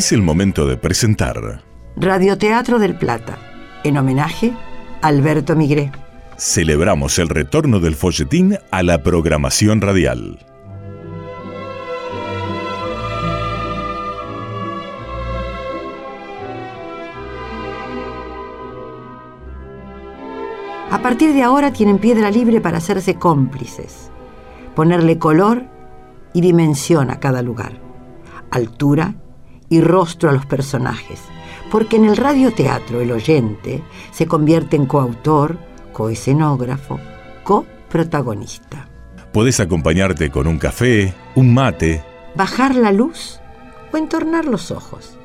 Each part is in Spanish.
es el momento de presentar Radioteatro del Plata, en homenaje a Alberto Migré. Celebramos el retorno del folletín a la programación radial. A partir de ahora tienen piedra libre para hacerse cómplices, ponerle color y dimensión a cada lugar, altura y rostro a los personajes, porque en el radioteatro el oyente se convierte en coautor, coescenógrafo, coprotagonista. Puedes acompañarte con un café, un mate, Bajar la luz o entornar los ojos,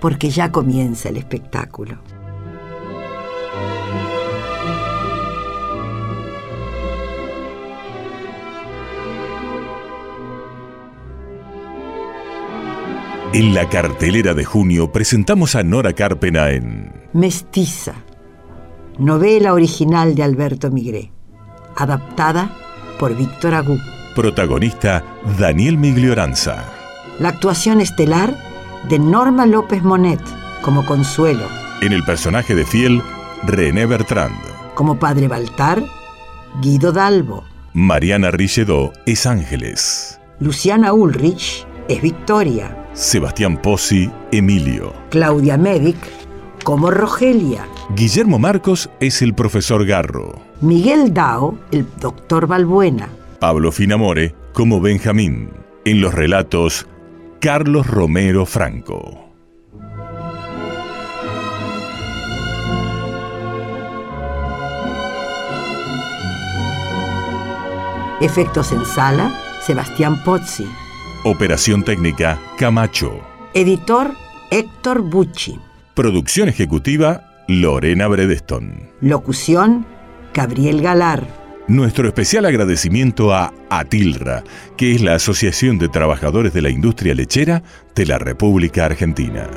porque ya comienza el espectáculo. En la cartelera de junio presentamos a Nora Carpena en Mestiza, novela original de Alberto Migré, adaptada por Víctor Agú. protagonista Daniel Miglioranza. La actuación estelar de Norma López Monet como Consuelo, En el personaje de Fiel, René Bertrand. como Padre Baltar, Guido Dalbo, Mariana Richedó es Ángeles. Luciana Ulrich es Victoria, Sebastián Pozzi, Emilio. Claudia Medic como Rogelia, Guillermo Marcos es el profesor Garro. Miguel Dao, el doctor Balbuena, Pablo Finamore como Benjamín. En los relatos, Carlos Romero Franco. efectos en sala, Sebastián Pozzi, Operación técnica, Camacho. editor Héctor Bucci, Producción ejecutiva, Lorena Bredeston. locución Gabriel Galar, Nuestro especial agradecimiento a ATILRA, que es la Asociación de Trabajadores de la Industria Lechera de la República Argentina.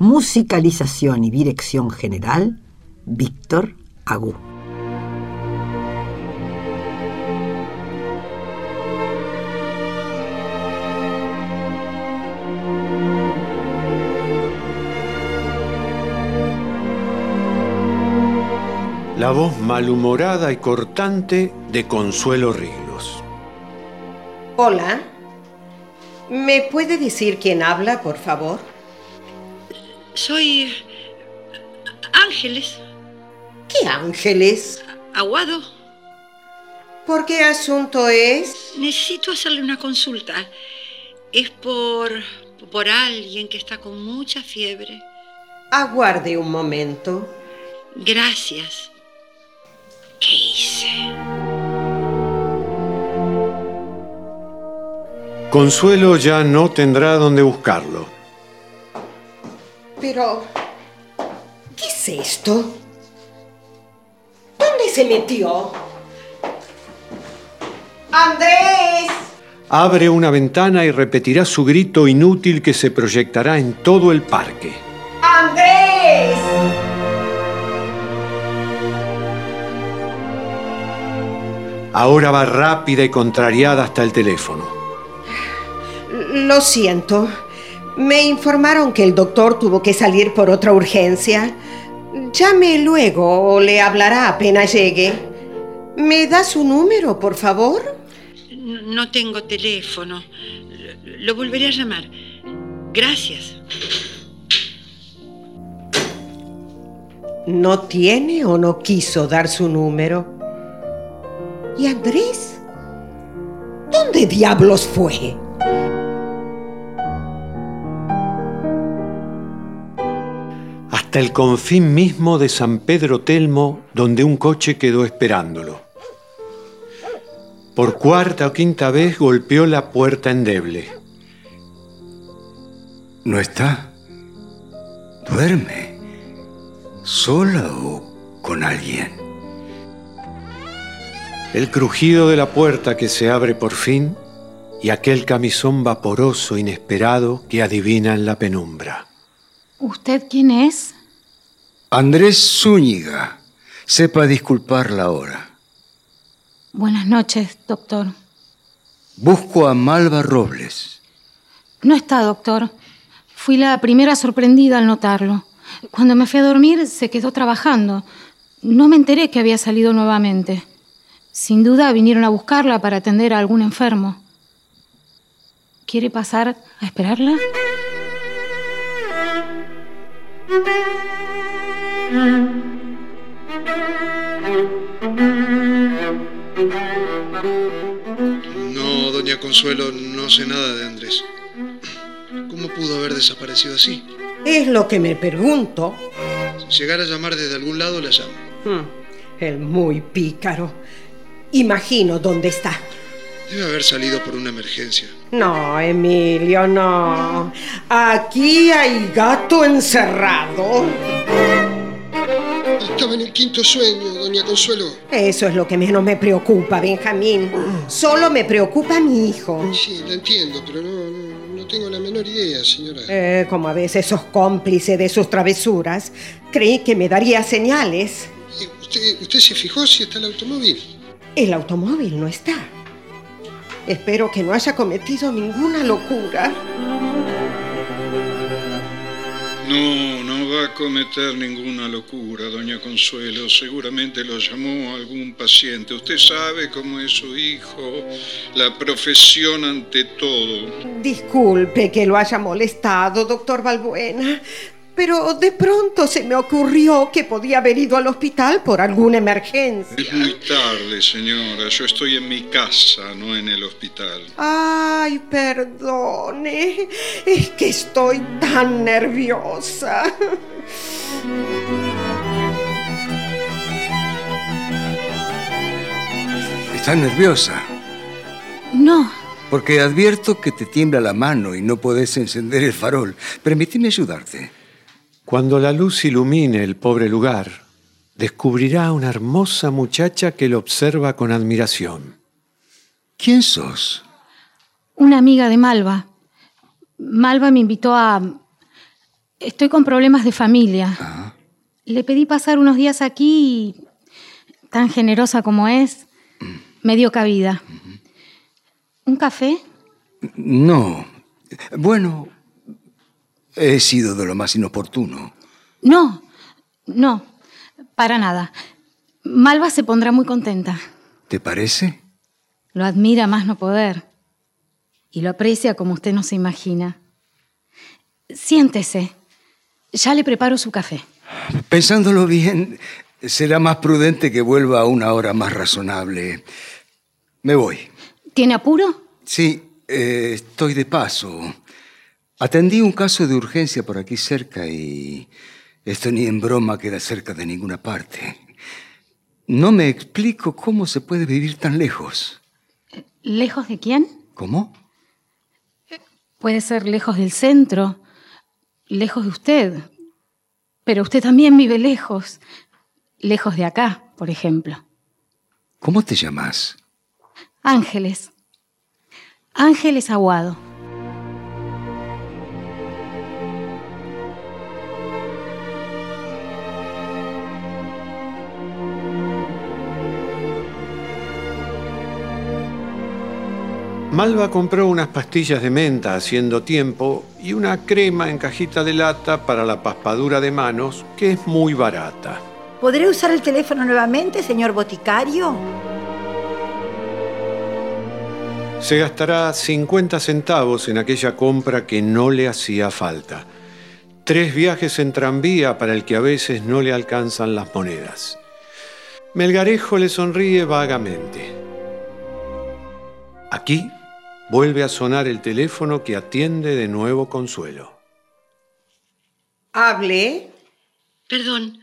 musicalización y dirección general, Víctor Agú. La voz malhumorada y cortante de Consuelo Riglos. Hola. ¿Me puede decir quién habla, por favor? Soy Ángeles ¿Qué ángeles? Aguado. ¿Por qué asunto es? Necesito hacerle una consulta. Es por por alguien que está con mucha fiebre. Aguarde un momento. Gracias. ¿Qué hice? Consuelo ya no tendrá dónde buscarlo. Pero... ¿Qué es esto? ¿Dónde se metió? ¡Andrés! Abre una ventana y repetirá su grito inútil que se proyectará en todo el parque. ¡Andrés! Ahora va rápida y contrariada hasta el teléfono. Lo siento. Me informaron que el doctor tuvo que salir por otra urgencia. Llame luego o le hablará apenas llegue. ¿Me da su número, por favor? No tengo teléfono. Lo volveré a llamar. Gracias. ¿No tiene o no quiso dar su número? ¿Y Andrés? ¿Dónde diablos fue? Hasta el confín mismo de San Pedro Telmo, donde un coche quedó esperándolo. Por cuarta o quinta vez golpeó la puerta endeble. ¿No está? ¿Duerme? ¿Sola o con alguien? El crujido de la puerta que se abre por fin y aquel camisón vaporoso inesperado que adivina en la penumbra. ¿Usted quién es? Andrés Zúñiga. Sepa disculpar la hora. Buenas noches, doctor. Busco a Malva Robles. No está, doctor. Fui la primera sorprendida al notarlo. Cuando me fui a dormir, se quedó trabajando. No me enteré que había salido nuevamente. Sin duda vinieron a buscarla para atender a algún enfermo. ¿Quiere pasar a esperarla? No, doña Consuelo, no sé nada de Andrés. ¿Cómo pudo haber desaparecido así? Es lo que me pregunto. Si llegara a llamar desde algún lado, la llamo. Hmm, el muy pícaro. Imagino dónde está. Debe haber salido por una emergencia. No, Emilio, no. Aquí hay gato encerrado. Estaba en el quinto sueño, doña Consuelo. Eso es lo que menos me preocupa, Benjamín. Solo me preocupa mi hijo. Sí, lo entiendo, pero no, no, no tengo la menor idea, señora. Eh, como a veces sos cómplice de sus travesuras, creí que me daría señales. Eh, ¿Usted, ¿Usted se fijó si está el automóvil? El automóvil no está. Espero que no haya cometido ninguna locura. No, no va a cometer ninguna locura, doña Consuelo. Seguramente lo llamó algún paciente. Usted sabe cómo es su hijo, la profesión ante todo. Disculpe que lo haya molestado, doctor Balbuena, pero de pronto se me ocurrió que podía haber ido al hospital por alguna emergencia. Es muy tarde, señora. Yo estoy en mi casa, no en el hospital. Ay, perdone. Es que estoy tan nerviosa. ¿Estás nerviosa? No, Porque advierto que te tiembla la mano y no puedes encender el farol. Permíteme ayudarte. Cuando la luz ilumine el pobre lugar, descubrirá a una hermosa muchacha que lo observa con admiración. ¿Quién sos? una amiga de Malva. Malva me invitó a... Estoy con problemas de familia. Le pedí pasar unos días aquí y, tan generosa como es, me dio cabida. ¿Un café? No. Bueno, he sido de lo más inoportuno. No, no, para nada. Malva se pondrá muy contenta. ¿Te parece? Lo admira más no poder. Y lo aprecia como usted no se imagina. Siéntese. Ya le preparo su café. Pensándolo bien, será más prudente que vuelva a una hora más razonable. Me voy. ¿Tiene apuro? Sí, eh, estoy de paso. Atendí un caso de urgencia por aquí cerca y esto ni en broma queda cerca de ninguna parte. No me explico cómo se puede vivir tan lejos. ¿Lejos de quién? ¿Cómo? Puede ser lejos del centro, lejos de usted. Pero usted también vive lejos. Lejos de acá, por ejemplo. ¿Cómo te llamas? Ángeles. Ángeles Aguado. Malva compró unas pastillas de menta haciendo tiempo y una crema en cajita de lata para la paspadura de manos, que es muy barata. ¿Podré usar el teléfono nuevamente, señor boticario? Se gastará 50 centavos en aquella compra que no le hacía falta. Tres viajes en tranvía para el que a veces no le alcanzan las monedas. Melgarejo le sonríe vagamente. Aquí vuelve a sonar el teléfono que atiende de nuevo Consuelo. ¿Hable? Perdón,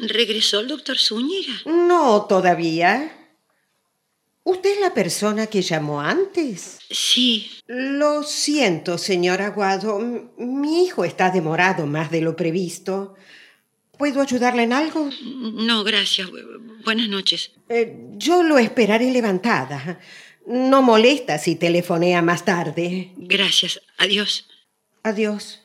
¿regresó el doctor Zúñiga? No, todavía. ¿Usted es la persona que llamó antes? Sí, Lo siento, señor Aguado. Mi hijo está demorado más de lo previsto. ¿Puedo ayudarle en algo? no, gracias. Bu- Buenas noches. Eh, yo lo esperaré levantada. No molesta si telefonea más tarde. Gracias. Adiós. Adiós.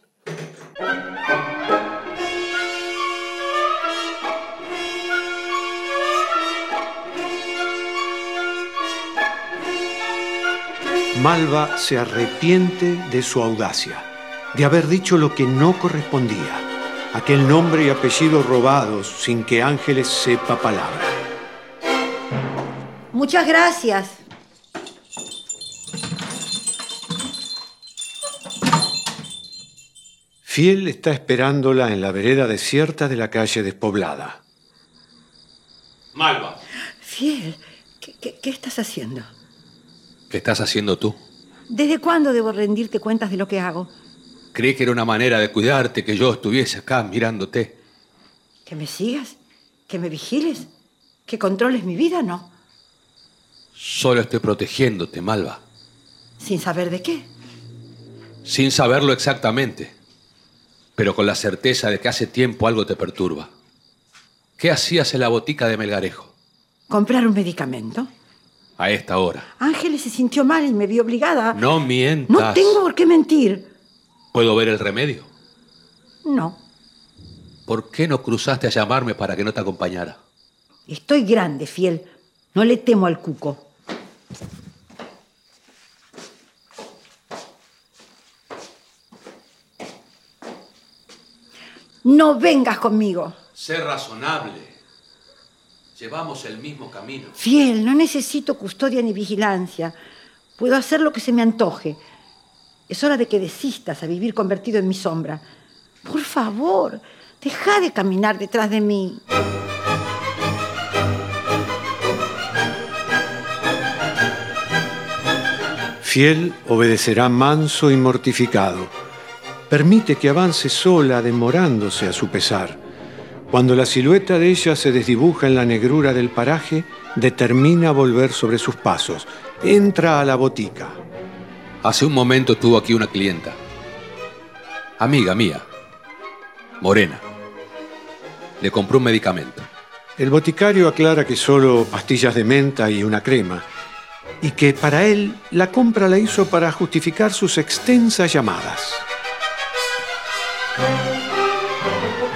Malva se arrepiente de su audacia, de haber dicho lo que no correspondía, aquel nombre y apellido robados sin que Ángeles sepa palabra. Muchas gracias. Fiel está esperándola en la vereda desierta de la calle despoblada. Malva. Fiel, ¿qué, qué, qué estás haciendo? ¿Qué estás haciendo tú? ¿Desde cuándo debo rendirte cuentas de lo que hago? Creí que era una manera de cuidarte que yo estuviese acá mirándote. ¿Que me sigas? ¿Que me vigiles? ¿Que controles mi vida? No. Solo estoy protegiéndote, Malva. ¿Sin saber de qué? Sin saberlo exactamente, pero con la certeza de que hace tiempo algo te perturba. ¿Qué hacías en la botica de Melgarejo? ¿Comprar un medicamento? A esta hora. Ángeles se sintió mal y me vi obligada. No mientas. No tengo por qué mentir. ¿Puedo ver el remedio? No. ¿Por qué no cruzaste a llamarme para que no te acompañara? Estoy grande, fiel. No le temo al cuco. No vengas conmigo. Sé razonable. Llevamos el mismo camino. Fiel, no necesito custodia ni vigilancia. Puedo hacer lo que se me antoje. Es hora de que desistas a vivir convertido en mi sombra. Por favor, deja de caminar detrás de mí. Fiel obedecerá manso y mortificado. Permite que avance sola, demorándose a su pesar. Cuando la silueta de ella se desdibuja en la negrura del paraje, determina volver sobre sus pasos. Entra a la botica. Hace un momento estuvo aquí una clienta. Amiga mía. Morena. Le compró un medicamento. El boticario aclara que solo pastillas de menta y una crema, y que para él la compra la hizo para justificar sus extensas llamadas.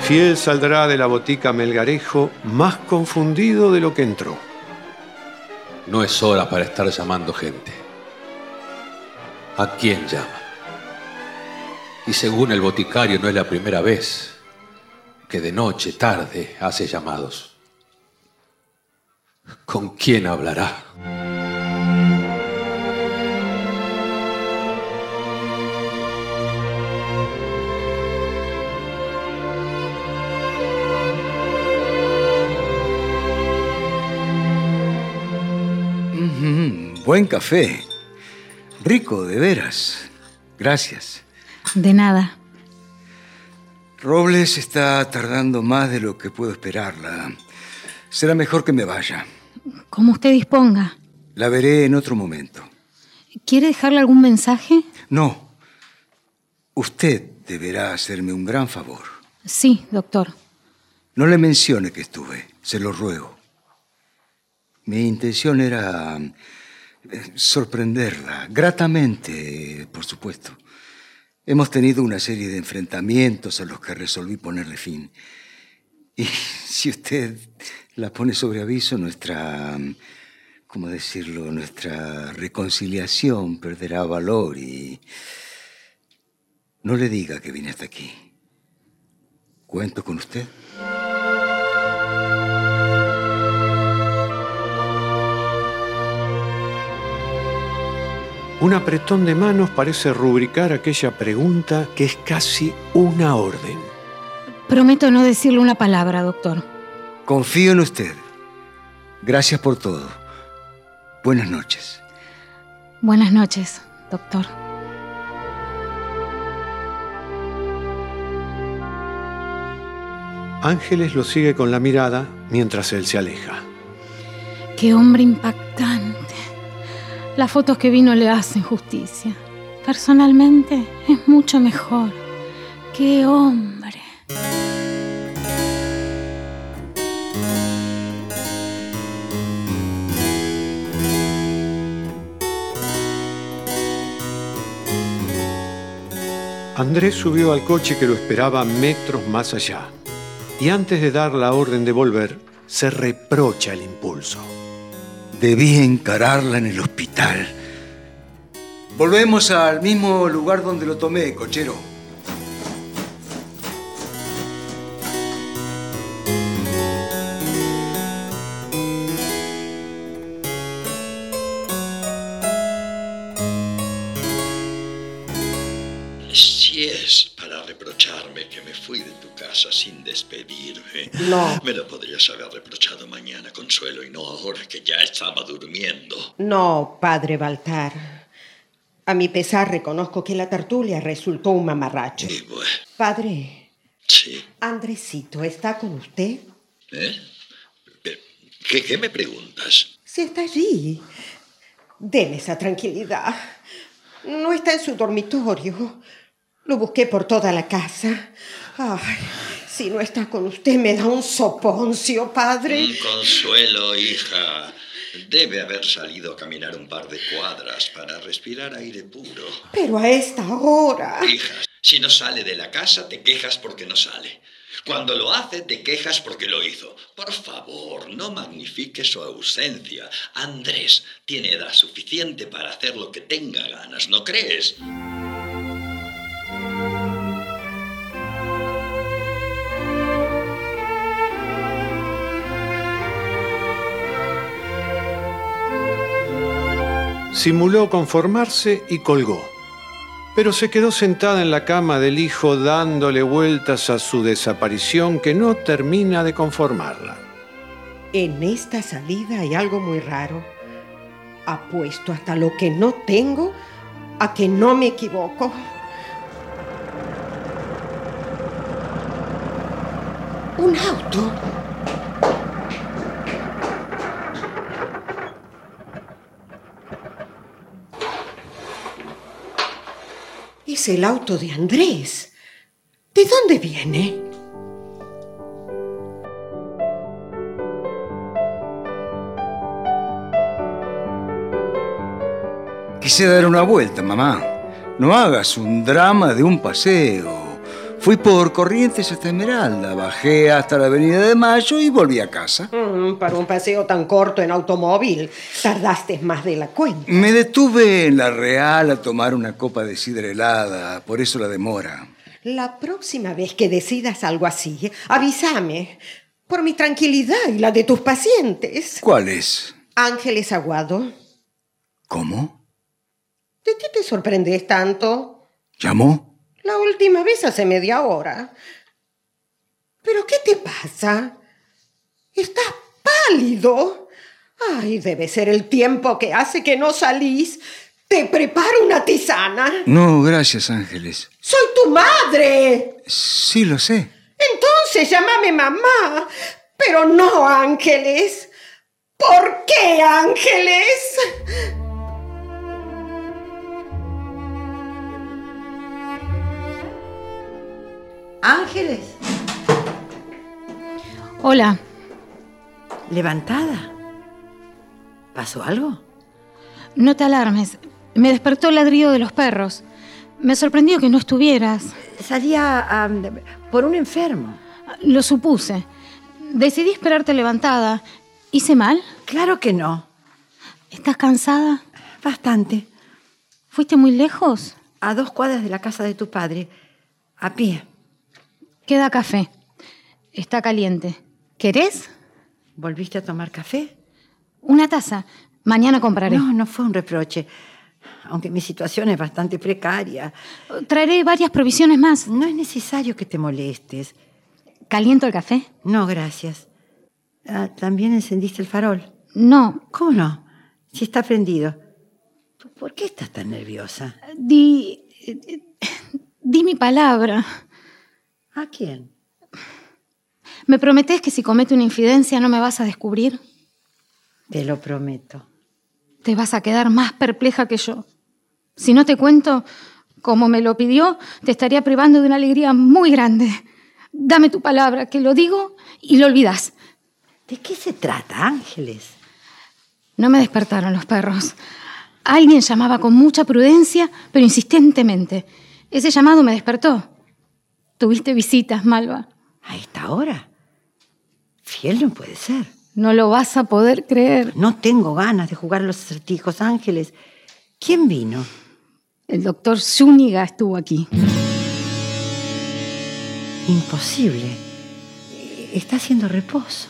Fiel saldrá de la botica Melgarejo más confundido de lo que entró. No es hora para estar llamando gente. ¿A quién llama? Y según el boticario no es la primera vez que de noche, tarde, hace llamados. ¿Con quién hablará? Buen café. Rico, de veras. Gracias. De nada. Robles está tardando más de lo que puedo esperarla. Será mejor que me vaya. Como usted disponga. La veré en otro momento. ¿Quiere dejarle algún mensaje? No. Usted deberá hacerme un gran favor. Sí, doctor. No le mencione que estuve, se lo ruego. Mi intención era sorprenderla, gratamente, por supuesto. Hemos tenido una serie de enfrentamientos a los que resolví ponerle fin. Y si usted la pone sobre aviso, nuestra, ¿cómo decirlo? Nuestra reconciliación perderá valor y... No le diga que vine hasta aquí. ¿Cuento con usted? Un apretón de manos parece rubricar aquella pregunta que es casi una orden. Prometo no decirle una palabra, doctor. Confío en usted. Gracias por todo. Buenas noches. Buenas noches, doctor. Ángeles lo sigue con la mirada mientras él se aleja. Qué hombre impactante. Las fotos que vino le hacen justicia. Personalmente es mucho mejor. ¡Qué hombre! Andrés subió al coche que lo esperaba metros más allá. Y antes de dar la orden de volver, se reprocha el impulso. Debí encararla en el hospital. Volvemos al mismo lugar donde lo tomé, cochero. Si es para reprocharme que me fui de tu casa sin despedirme, No. me lo podrías haber reprochado mañana, Consuelo, y no ahora que ya estaba durmiendo. No, padre Baltar. A mi pesar reconozco que la tertulia resultó un mamarracho. Y bueno, Padre, sí. Andresito, ¿está con usted? ¿Eh? ¿Qué, ¿Qué me preguntas? Si está allí. Deme esa tranquilidad. No está en su dormitorio. Lo busqué por toda la casa. Ay, si no está con usted me da un soponcio, padre. Mm, Consuelo, hija. Debe haber salido a caminar un par de cuadras para respirar aire puro. Pero a esta hora. Hija, si no sale de la casa, te quejas porque no sale. Cuando lo hace, te quejas porque lo hizo. Por favor, no magnifique su ausencia. Andrés tiene edad suficiente para hacer lo que tenga ganas, ¿no crees? Simuló conformarse y colgó. Pero se quedó sentada en la cama del hijo dándole vueltas a su desaparición que no termina de conformarla. En esta salida hay algo muy raro. Apuesto hasta lo que no tengo a que no me equivoco. Un auto. El auto de Andrés. ¿De dónde viene? Quise dar una vuelta, mamá. No hagas un drama de un paseo. Fui por Corrientes hasta Esmeralda, bajé hasta la Avenida de Mayo y volví a casa. Mm, para un paseo tan corto en automóvil, tardaste más de la cuenta. Me detuve en la Real a tomar una copa de sidra helada, por eso la demora. La próxima vez que decidas algo así, avísame. Por mi tranquilidad y la de tus pacientes. ¿Cuál es? Ángeles Aguado, ¿Cómo? ¿de qué te sorprendes tanto? ¿Llamó? La última vez hace media hora. ¿Pero qué te pasa? Estás pálido. Ay, debe ser el tiempo que hace que no salís. Te preparo una tisana. No, gracias, Ángeles. Soy tu madre. Sí, lo sé. Entonces llámame mamá. Pero no Ángeles. ¿Por qué Ángeles? Ángeles, Hola, levantada. ¿Pasó algo? no te alarmes. Me despertó el ladrido de los perros. Me sorprendió que no estuvieras. Salía por un enfermo. Lo supuse. Decidí esperarte levantada. ¿Hice mal? Claro que no. ¿Estás cansada? Bastante. ¿Fuiste muy lejos? A dos cuadras de la casa de tu padre. A pie. Queda café. Está caliente. ¿Querés? ¿Volviste a tomar café? Una taza. Mañana compraré. No, no fue un reproche. Aunque mi situación es bastante precaria. Traeré varias provisiones más. No es necesario que te molestes. ¿Caliento el café? No, gracias. Ah, ¿También encendiste el farol? No. ¿Cómo no? Si está prendido. ¿Tú ¿Por qué estás tan nerviosa? Di. Di mi palabra. ¿A quién? ¿Me prometés que si comete una infidencia no me vas a descubrir? Te lo prometo. Te vas a quedar más perpleja que yo. Si no te cuento como me lo pidió, te estaría privando de una alegría muy grande. Dame tu palabra, que lo digo y lo olvidas. ¿De qué se trata, Ángeles? No me despertaron los perros. Alguien llamaba con mucha prudencia, pero insistentemente. Ese llamado me despertó. Tuviste visitas, Malva. ¿A esta hora? Fiel no puede ser. No lo vas a poder creer. No tengo ganas de jugar a los acertijos, Ángeles. ¿Quién vino? El doctor Zúñiga estuvo aquí. Imposible. Está haciendo reposo.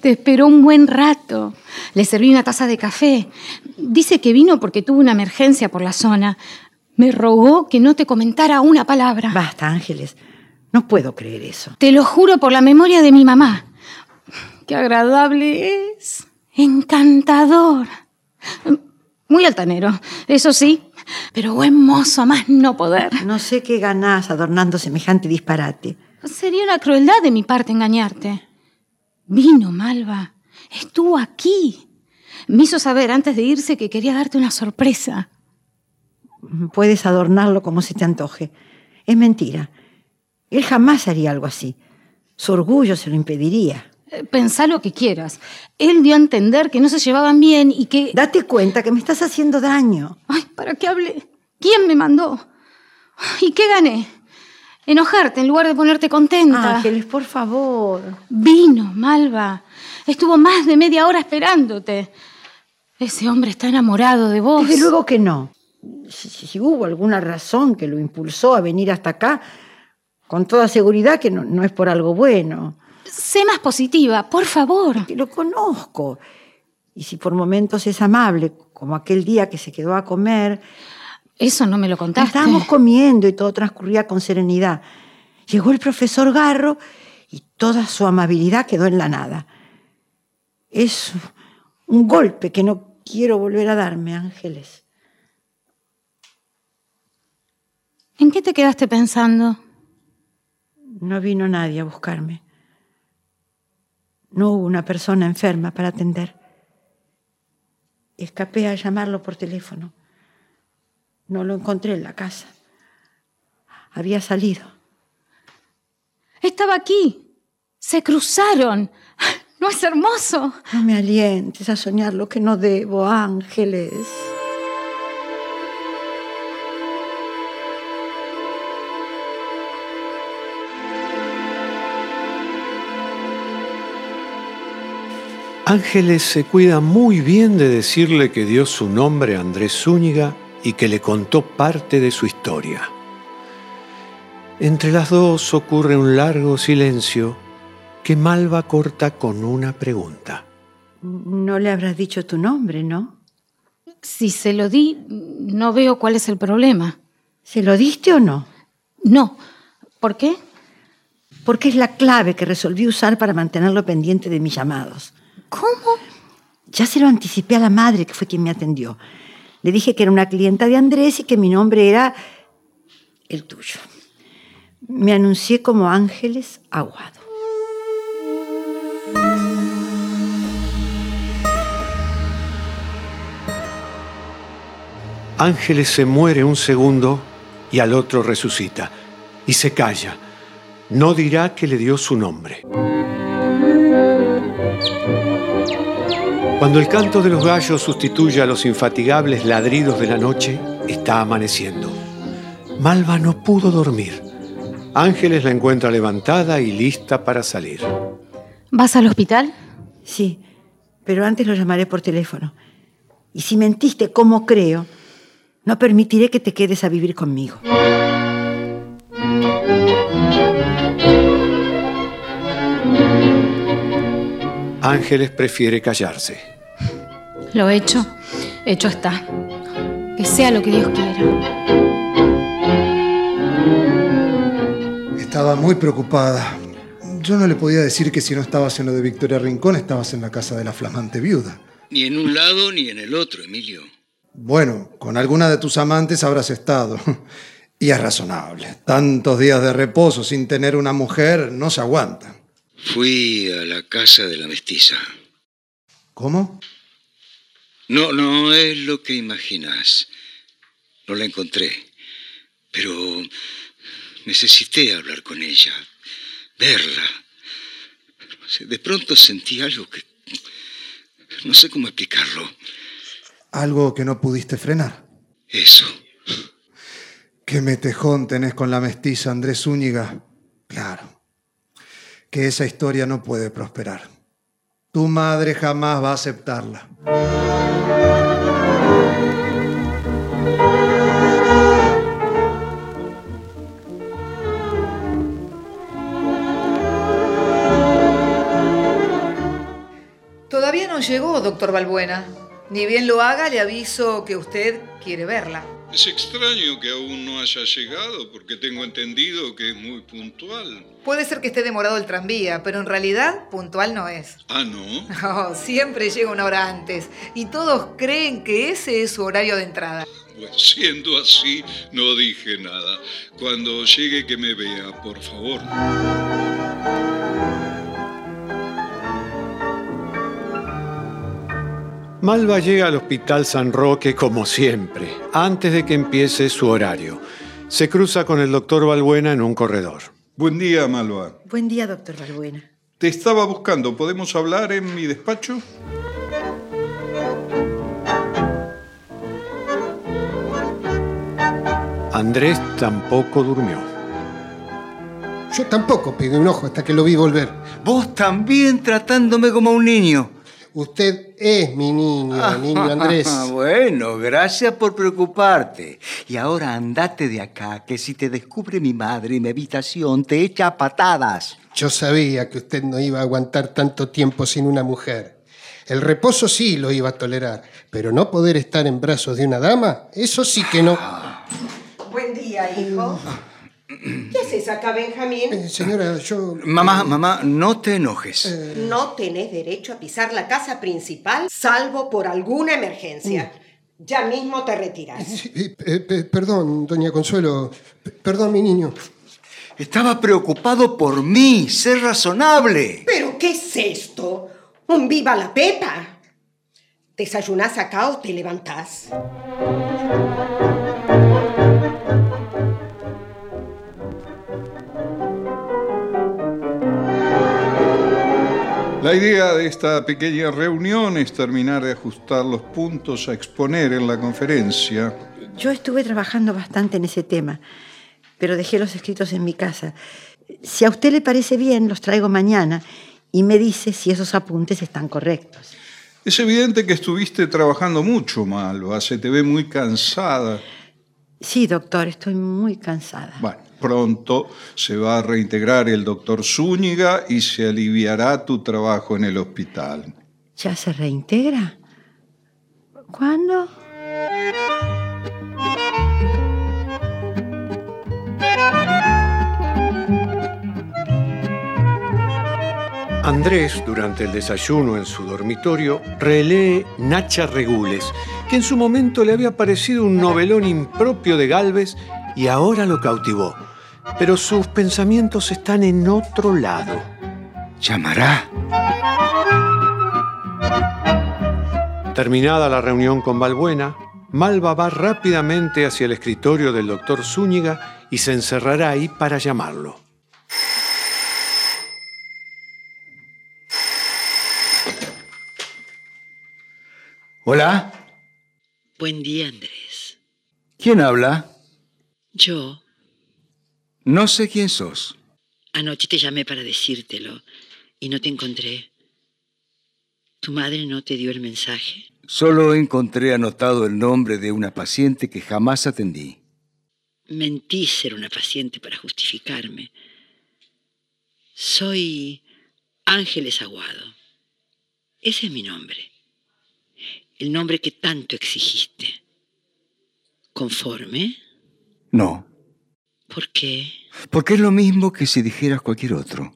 Te esperó un buen rato. Le serví una taza de café. Dice que vino porque tuvo una emergencia por la zona. Me rogó que no te comentara una palabra. Basta, Ángeles. No puedo creer eso. Te lo juro por la memoria de mi mamá. Qué agradable es. Encantador. Muy altanero, eso sí, pero buen mozo, más no poder. No sé qué ganás adornando semejante disparate. Sería una crueldad de mi parte engañarte. Vino, Malva. Estuvo aquí. Me hizo saber antes de irse que quería darte una sorpresa. Puedes adornarlo como se te antoje. Es mentira. Él jamás haría algo así. Su orgullo se lo impediría. Eh, pensá lo que quieras. Él dio a entender que no se llevaban bien y que... Date cuenta que me estás haciendo daño. Ay, ¿para qué hablé? ¿Quién me mandó? ¿Y qué gané? Enojarte en lugar de ponerte contenta. Ángeles, por favor. Vino, Malva. Estuvo más de media hora esperándote. Ese hombre está enamorado de vos. Desde luego que no. Si, si hubo alguna razón que lo impulsó a venir hasta acá, con toda seguridad que no, no es por algo bueno. Sé más positiva, por favor. Que lo conozco. Y si por momentos es amable, como aquel día que se quedó a comer. Eso no me lo contaste. Estábamos comiendo y todo transcurría con serenidad. Llegó el profesor Garro y toda su amabilidad quedó en la nada. Es un golpe que no quiero volver a darme, Ángeles. ¿En qué te quedaste pensando? No vino nadie a buscarme. No hubo una persona enferma para atender. Escapé a llamarlo por teléfono. No lo encontré en la casa. Había salido. Estaba aquí. Se cruzaron. ¿No es hermoso? No me alientes a soñar lo que no debo, ángeles. Ángeles se cuida muy bien de decirle que dio su nombre a Andrés Zúñiga y que le contó parte de su historia. Entre las dos ocurre un largo silencio que Malva corta con una pregunta. No le habrás dicho tu nombre, ¿no? Si se lo di, no veo cuál es el problema. ¿Se lo diste o no? No. ¿Por qué? Porque es la clave que resolví usar para mantenerlo pendiente de mis llamados. ¿Cómo? Ya se lo anticipé a la madre, que fue quien me atendió. Le dije que era una clienta de Andrés y que mi nombre era el tuyo. Me anuncié como Ángeles Aguado. Ángeles se muere un segundo y al otro resucita. Y se calla. No dirá que le dio su nombre. Cuando el canto de los gallos sustituye a los infatigables ladridos de la noche, está amaneciendo. Malva no pudo dormir. Ángeles la encuentra levantada y lista para salir. ¿Vas al hospital? Sí, pero antes lo llamaré por teléfono. Y si mentiste como creo, no permitiré que te quedes a vivir conmigo. Ángeles prefiere callarse. Lo hecho, hecho está. Que sea lo que Dios quiera. Estaba muy preocupada. Yo no le podía decir que si no estabas en lo de Victoria Rincón, estabas en la casa de la flamante viuda. Ni en un lado ni en el otro, Emilio. Bueno, con alguna de tus amantes habrás estado. Y es razonable. Tantos días de reposo sin tener una mujer no se aguantan. Fui a la casa de la mestiza. ¿Cómo? No, no es lo que imaginas. No la encontré. Pero necesité hablar con ella, verla. De pronto sentí algo que... No sé cómo explicarlo. ¿Algo que no pudiste frenar? Eso. ¿Qué metejón tenés con la mestiza Andrés Zúñiga? Claro que esa historia no puede prosperar. Tu madre jamás va a aceptarla. Todavía no llegó, doctor Balbuena. Ni bien lo haga, le aviso que usted quiere verla. Es extraño que aún no haya llegado, porque tengo entendido que es muy puntual. Puede ser que esté demorado el tranvía, pero en realidad puntual no es. Ah, ¿no? Oh, siempre llega una hora antes y todos creen que ese es su horario de entrada. Pues siendo así, no dije nada. Cuando llegue que me vea, por favor. Malva llega al Hospital San Roque como siempre, antes de que empiece su horario. Se cruza con el doctor Balbuena en un corredor. Buen día, Malva. Buen día, doctor Balbuena. Te estaba buscando. ¿Podemos hablar en mi despacho? Andrés tampoco durmió. Yo tampoco pegué un ojo hasta que lo vi volver. Vos también tratándome como un niño. Usted es mi niño, niño Andrés. bueno, gracias por preocuparte. Y ahora andate de acá, que si te descubre mi madre en mi habitación, te echa a patadas. Yo sabía que usted no iba a aguantar tanto tiempo sin una mujer. El reposo sí lo iba a tolerar, pero no poder estar en brazos de una dama, eso sí que no. Buen día, hijo. ¿Qué haces acá, Benjamín? Eh, señora, yo... Mamá, mamá, no te enojes. No tenés derecho a pisar la casa principal, salvo por alguna emergencia. Ya mismo te retiras. Eh, eh, pe- perdón, doña Consuelo. P- Perdón, mi niño. Estaba preocupado por mí, ser razonable. ¿Pero qué es esto? ¿Un viva la pepa? ¿Desayunás acá o te levantás? La idea de esta pequeña reunión es terminar de ajustar los puntos a exponer en la conferencia. Yo estuve trabajando bastante en ese tema, pero dejé los escritos en mi casa. Si a usted le parece bien, los traigo mañana y me dice si esos apuntes están correctos. Es evidente que estuviste trabajando mucho, Malva. Se te ve muy cansada. Sí, doctor, estoy muy cansada. Bueno, pronto se va a reintegrar el doctor Zúñiga y se aliviará tu trabajo en el hospital. ¿Ya se reintegra? ¿Cuándo? Andrés, durante el desayuno en su dormitorio, relee Nacha Regules, que en su momento le había parecido un novelón impropio de Galvez y ahora lo cautivó. Pero sus pensamientos están en otro lado. ¿Llamará? Terminada la reunión con Balbuena, Malva va rápidamente hacia el escritorio del doctor Zúñiga y se encerrará ahí para llamarlo. ¿Hola? Buen día, Andrés. ¿Quién habla? Yo No sé quién sos. anoche te llamé para decírtelo y no te encontré. ¿Tu madre no te dio el mensaje? Solo encontré anotado el nombre de una paciente que jamás atendí. Mentí ser una paciente para justificarme. Soy Ángeles Aguado. Ese es mi nombre. El nombre que tanto exigiste. ¿Conforme? No, ¿Por qué? porque es lo mismo que si dijeras cualquier otro.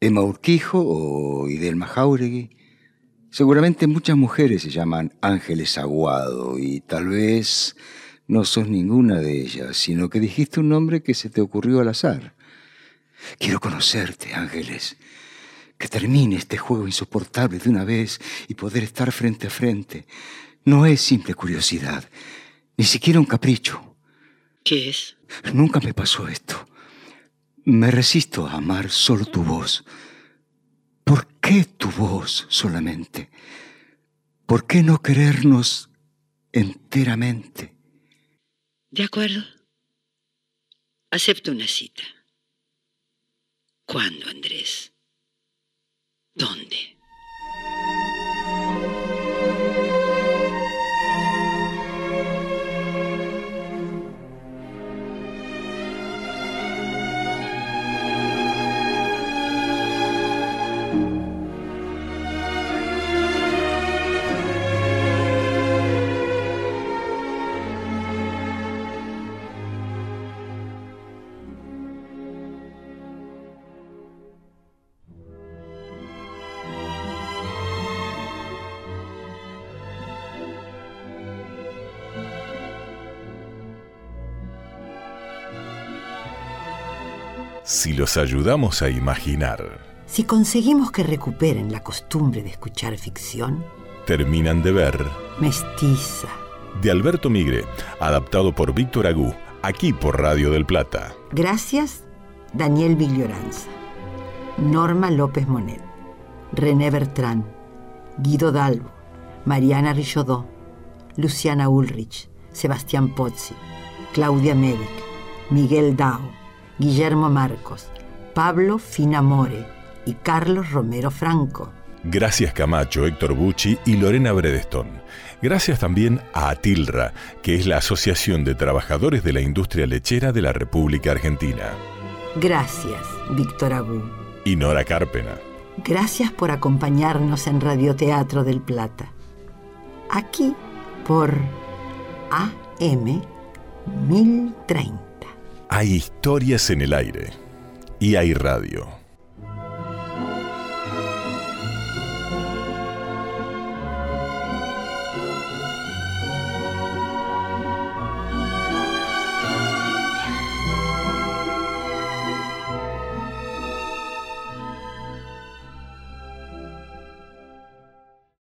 Emma Urquijo o Idelma Jauregui. Seguramente muchas mujeres se llaman Ángeles Aguado y tal vez no sos ninguna de ellas, sino que dijiste un nombre que se te ocurrió al azar. Quiero conocerte, Ángeles. Que termine este juego insoportable de una vez y poder estar frente a frente. No es simple curiosidad, ni siquiera un capricho. ¿Qué es? Nunca me pasó esto. Me resisto a amar solo tu voz. ¿Por qué tu voz solamente? ¿Por qué no querernos enteramente? De acuerdo. Acepto una cita. ¿Cuándo, Andrés? ¿Dónde? Si los ayudamos a imaginar, Si conseguimos que recuperen la costumbre de escuchar ficción, terminan de ver mestiza. de Alberto Migre, adaptado por Víctor Agú, aquí por Radio del Plata. Gracias, Daniel Viglioranza, Norma López Monet, René Bertrán, Guido Dalbo, Mariana Richaudot, Luciana Ulrich, Sebastián Pozzi, Claudia Medic, Miguel Dao, Guillermo Marcos, Pablo Finamore y Carlos Romero Franco. Gracias Camacho, Héctor Bucci y Lorena Bredestón. Gracias también a Atilra, que es la Asociación de Trabajadores de la Industria Lechera de la República Argentina. Gracias, Víctor Agú. Y Nora Carpena. Gracias por acompañarnos en Radioteatro del Plata. Aquí por AM 1030. Hay historias en el aire y hay radio.